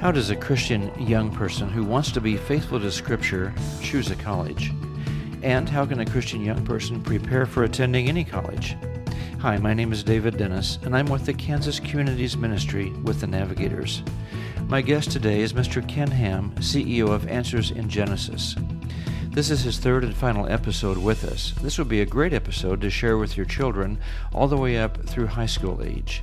How does a Christian young person who wants to be faithful to Scripture choose a college? And how can a Christian young person prepare for attending any college? Hi, my name is David Dennis, and I'm with the Kansas Communities Ministry with the Navigators. My guest today is Mr. Ken Ham, CEO of Answers in Genesis. This is his third and final episode with us. This would be a great episode to share with your children all the way up through high school age.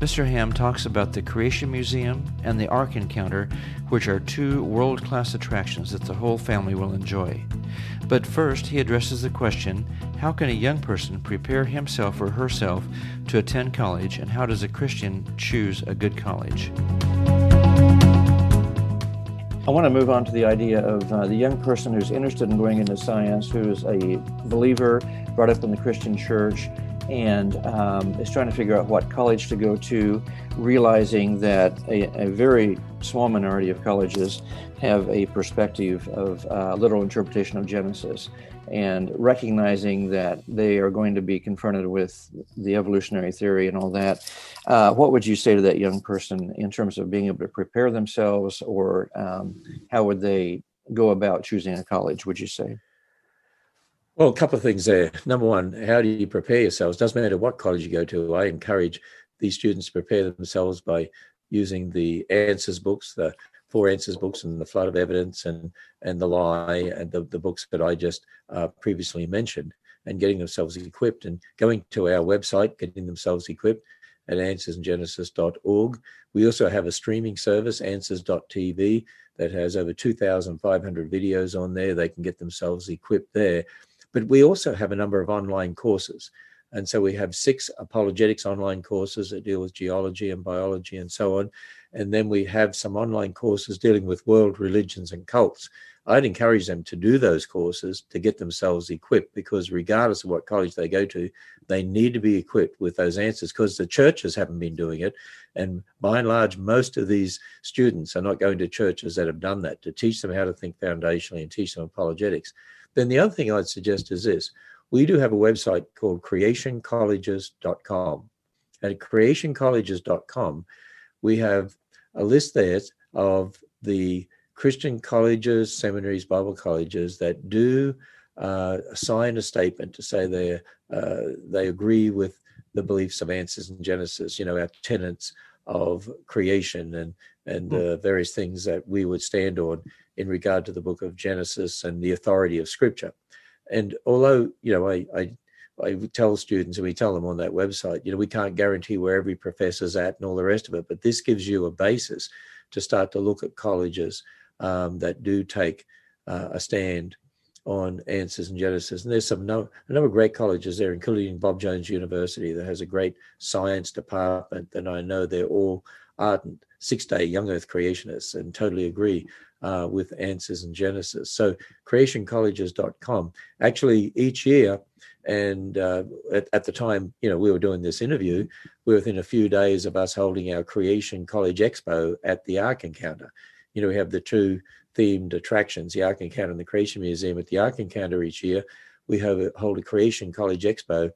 Mr. Ham talks about the Creation Museum and the Ark Encounter, which are two world class attractions that the whole family will enjoy. But first, he addresses the question how can a young person prepare himself or herself to attend college, and how does a Christian choose a good college? I want to move on to the idea of uh, the young person who's interested in going into science, who's a believer, brought up in the Christian church, and um, is trying to figure out what college to go to, realizing that a, a very small minority of colleges have a perspective of uh, literal interpretation of Genesis, and recognizing that they are going to be confronted with the evolutionary theory and all that. Uh, what would you say to that young person in terms of being able to prepare themselves, or um, how would they go about choosing a college? Would you say? Well, a couple of things there. Number one, how do you prepare yourselves? Doesn't matter what college you go to. I encourage these students to prepare themselves by using the answers books, the four answers books, and the flood of evidence, and and the lie, and the, the books that I just uh, previously mentioned, and getting themselves equipped, and going to our website, getting themselves equipped at answersgenesis.org. We also have a streaming service, answers.tv, that has over 2,500 videos on there. They can get themselves equipped there. But we also have a number of online courses. And so we have six apologetics online courses that deal with geology and biology and so on. And then we have some online courses dealing with world religions and cults. I'd encourage them to do those courses to get themselves equipped because, regardless of what college they go to, they need to be equipped with those answers because the churches haven't been doing it. And by and large, most of these students are not going to churches that have done that to teach them how to think foundationally and teach them apologetics. Then the other thing I'd suggest is this we do have a website called creationcolleges.com. At creationcolleges.com, we have a list there of the Christian colleges, seminaries, Bible colleges that do uh, sign a statement to say they uh, they agree with the beliefs of Answers in Genesis. You know, our tenets of creation and and hmm. uh, various things that we would stand on in regard to the book of Genesis and the authority of Scripture. And although you know, I, I I tell students and we tell them on that website, you know, we can't guarantee where every professor's at and all the rest of it, but this gives you a basis to start to look at colleges um, that do take uh, a stand on answers in Genesis. And there's some no, a number of great colleges there, including Bob Jones University, that has a great science department. And I know they're all ardent six day young earth creationists and totally agree uh, with answers in Genesis. So creationcolleges.com. Actually, each year, and uh, at, at, the time, you know, we were doing this interview, we were within a few days of us holding our Creation College Expo at the Ark Encounter. You know, we have the two themed attractions, the Ark Encounter and the Creation Museum. At the Ark Encounter each year, we have a, hold a Creation College Expo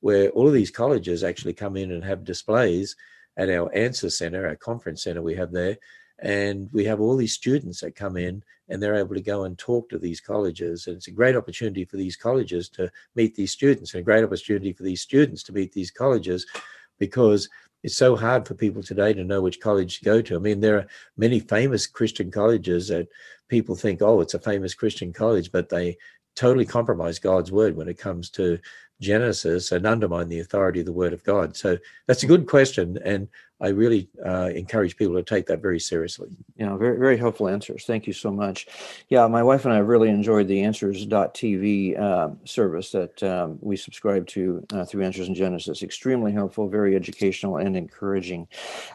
where all of these colleges actually come in and have displays at our answer center, our conference center we have there. And we have all these students that come in and they're able to go and talk to these colleges. And it's a great opportunity for these colleges to meet these students and a great opportunity for these students to meet these colleges because it's so hard for people today to know which college to go to. I mean, there are many famous Christian colleges that people think, oh, it's a famous Christian college, but they totally compromise God's word when it comes to Genesis and undermine the authority of the Word of God? So that's a good question, and I really uh, encourage people to take that very seriously. Yeah, very very helpful answers. Thank you so much. Yeah, my wife and I really enjoyed the Answers.tv uh, service that um, we subscribe to uh, through Answers in Genesis. Extremely helpful, very educational, and encouraging.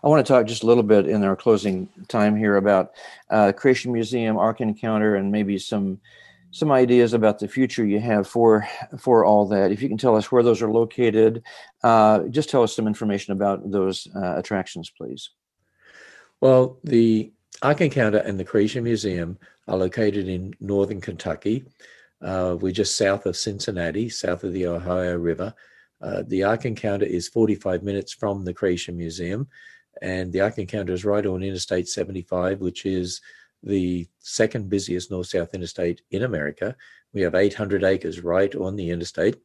I want to talk just a little bit in our closing time here about uh, Creation Museum, Ark Encounter, and maybe some some ideas about the future you have for for all that. If you can tell us where those are located, uh, just tell us some information about those uh, attractions, please. Well, the Ark Encounter and the Creation Museum are located in northern Kentucky. Uh, we're just south of Cincinnati, south of the Ohio River. Uh, the Ark Encounter is 45 minutes from the Creation Museum, And the Ark Encounter is right on Interstate 75, which is the second busiest north south interstate in America. We have 800 acres right on the interstate.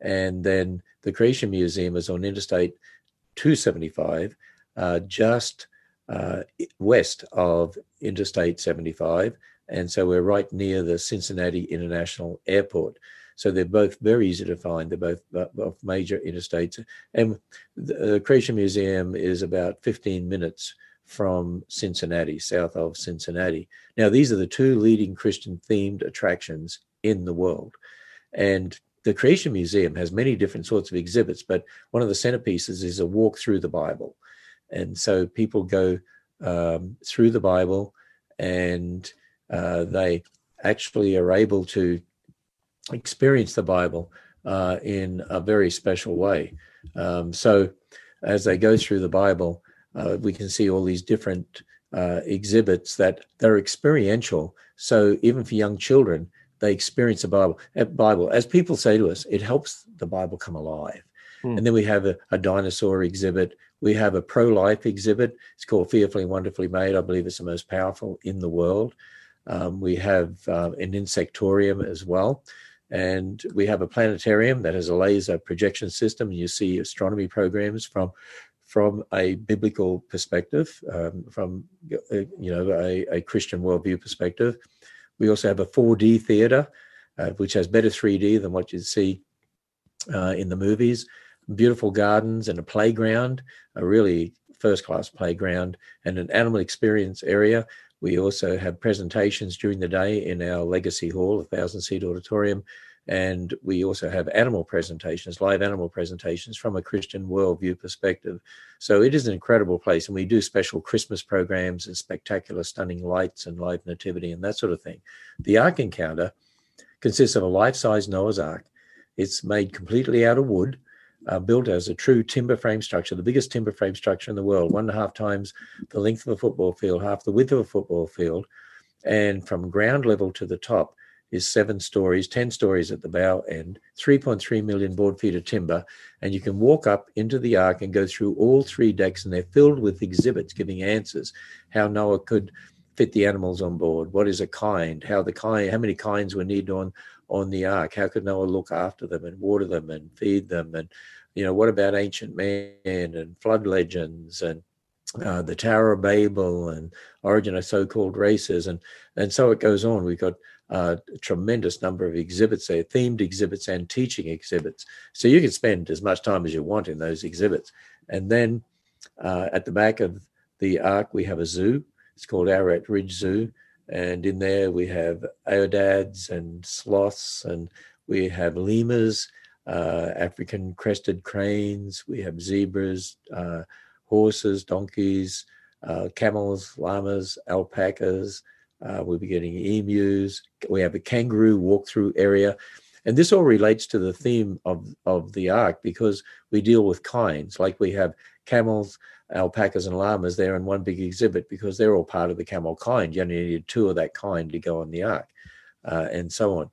And then the Creation Museum is on Interstate 275, uh, just uh, west of Interstate 75. And so we're right near the Cincinnati International Airport. So they're both very easy to find. They're both off major interstates. And the Creation Museum is about 15 minutes from Cincinnati, south of Cincinnati. Now, these are the two leading Christian themed attractions in the world. And the Creation Museum has many different sorts of exhibits, but one of the centerpieces is a walk through the Bible. And so people go um, through the Bible and uh, they actually are able to experience the Bible uh, in a very special way. Um, so as they go through the Bible, uh, we can see all these different uh, exhibits that they're experiential. So even for young children, they experience the Bible. Bible, as people say to us, it helps the Bible come alive. Hmm. And then we have a, a, dinosaur exhibit. We have a pro-life exhibit. It's called Fearfully and Wonderfully Made. I believe it's the most powerful in the world. Um, we have uh, an insectorium as well. And we have a planetarium that has a laser projection system. And You see astronomy programs from from a biblical perspective, um, from uh, you know a, a Christian worldview perspective. We also have a 4D theater, uh, which has better 3D than what you see uh, in the movies. Beautiful gardens and a playground, a really first class playground, and an animal experience area. We also have presentations during the day in our Legacy Hall, a thousand seat auditorium. And we also have animal presentations, live animal presentations from a Christian worldview perspective. So it is an incredible place. And we do special Christmas programs and spectacular, stunning lights and live nativity and that sort of thing. The Ark Encounter consists of a life size Noah's Ark. It's made completely out of wood. Uh, built as a true timber frame structure, the biggest timber frame structure in the world, one and a half times the length of a football field, half the width of a football field. And from ground level to the top, is seven stories, 10 stories at the bow end, 3.3 million board feet of timber. And you can walk up into the ark and go through all three decks, and they're filled with exhibits giving answers how Noah could fit the animals on board, what is a kind, how the kind, how many kinds were needed on on the ark, how could Noah look after them and water them and feed them, and you know what about ancient man and flood legends and uh, the Tower of Babel and origin of so-called races, and and so it goes on. We've got a tremendous number of exhibits there, themed exhibits and teaching exhibits. So you can spend as much time as you want in those exhibits. And then uh, at the back of the ark, we have a zoo. It's called Ararat Ridge Zoo. And in there, we have aoudads and sloths, and we have lemurs, uh, African crested cranes, we have zebras, uh, horses, donkeys, uh, camels, llamas, alpacas, uh, we'll be getting emus. We have a kangaroo walkthrough area. And this all relates to the theme of, of the ark because we deal with kinds, like we have camels, alpacas, and llamas there in one big exhibit because they're all part of the camel kind. You only need two of that kind to go on the ark, uh, and so on.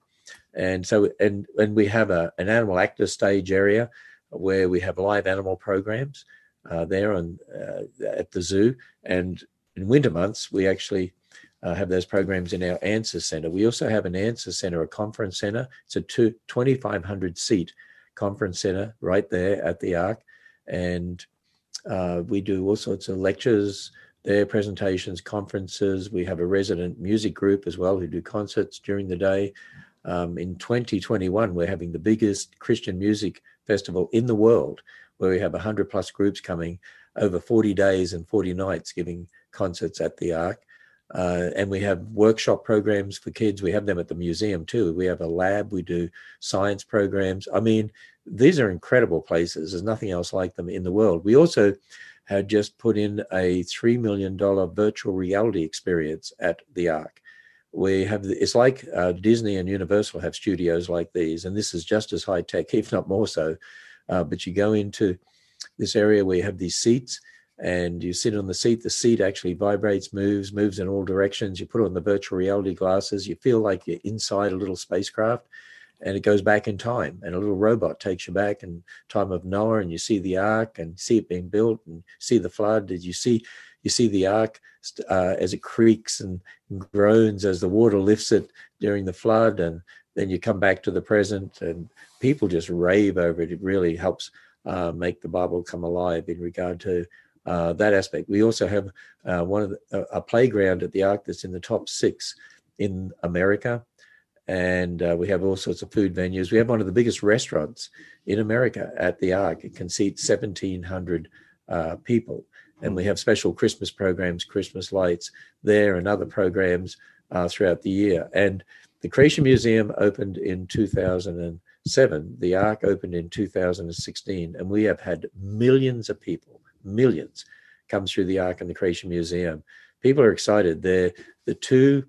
And so, and and we have a, an animal actor stage area where we have live animal programs uh, there on uh, at the zoo. And in winter months, we actually uh, have those programs in our Answer Center. We also have an Answer Center, a conference center. It's a two, 2,500 seat conference center right there at the Ark. And uh, we do all sorts of lectures there, presentations, conferences. We have a resident music group as well who do concerts during the day. Um, in 2021, we're having the biggest Christian music festival in the world, where we have 100 plus groups coming over 40 days and 40 nights giving concerts at the Ark. Uh, and we have workshop programs for kids. We have them at the museum too. We have a lab. We do science programs. I mean, these are incredible places. There's nothing else like them in the world. We also had just put in a $3 million virtual reality experience at the Ark. We have, it's like uh, Disney and Universal have studios like these, and this is just as high tech, if not more so. Uh, but you go into this area where you have these seats and you sit on the seat. The seat actually vibrates, moves, moves in all directions. You put on the virtual reality glasses. You feel like you're inside a little spacecraft, and it goes back in time and a little robot takes you back in time of noah and you see the ark and see it being built and see the flood did you see you see the ark uh, as it creaks and groans as the water lifts it during the flood and then you come back to the present and people just rave over it it really helps uh, make the bible come alive in regard to uh, that aspect we also have uh, one of the, a playground at the ark that's in the top six in america and uh, we have all sorts of food venues. We have one of the biggest restaurants in America at the Ark. It can seat 1,700 uh, people, and we have special Christmas programs, Christmas lights there, and other programs uh, throughout the year. And the Creation Museum opened in 2007. The Ark opened in 2016, and we have had millions of people, millions, come through the Ark and the Creation Museum. People are excited. They're the two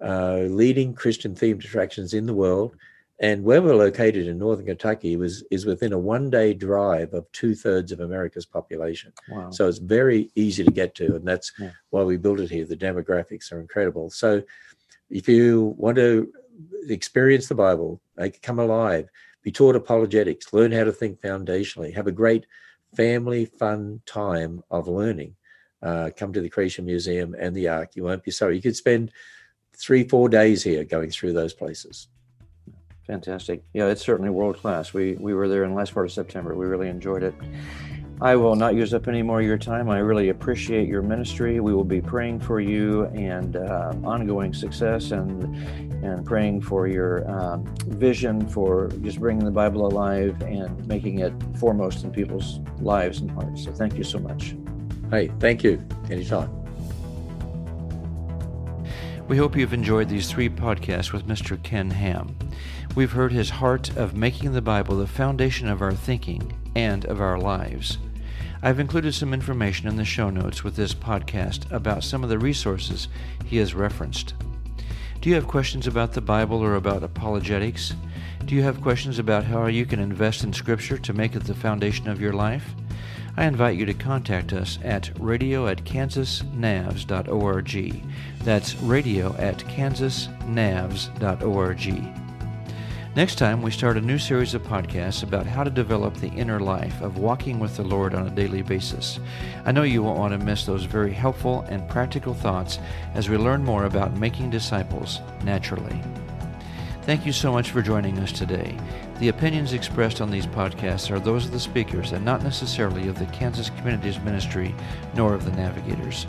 uh, leading Christian themed attractions in the world. And where we're located in northern Kentucky was is within a one day drive of two thirds of America's population. Wow. So it's very easy to get to, and that's yeah. why we built it here. The demographics are incredible. So if you want to experience the Bible, make it come alive, be taught apologetics, learn how to think foundationally, have a great family fun time of learning. Uh, come to the Creation Museum and the Ark. You won't be sorry. You could spend three, four days here going through those places. Fantastic. Yeah, it's certainly world class. We we were there in the last part of September. We really enjoyed it. I will not use up any more of your time. I really appreciate your ministry. We will be praying for you and uh, ongoing success and and praying for your um, vision for just bringing the Bible alive and making it foremost in people's lives and hearts. So thank you so much. Hey, thank you. Anytime. We hope you've enjoyed these three podcasts with Mr. Ken Ham. We've heard his heart of making the Bible the foundation of our thinking and of our lives. I've included some information in the show notes with this podcast about some of the resources he has referenced. Do you have questions about the Bible or about apologetics? Do you have questions about how you can invest in Scripture to make it the foundation of your life? I invite you to contact us at radio at kansasnavs.org. That's radio at kansasnavs.org. Next time, we start a new series of podcasts about how to develop the inner life of walking with the Lord on a daily basis. I know you won't want to miss those very helpful and practical thoughts as we learn more about making disciples naturally. Thank you so much for joining us today. The opinions expressed on these podcasts are those of the speakers and not necessarily of the Kansas Communities Ministry nor of the Navigators.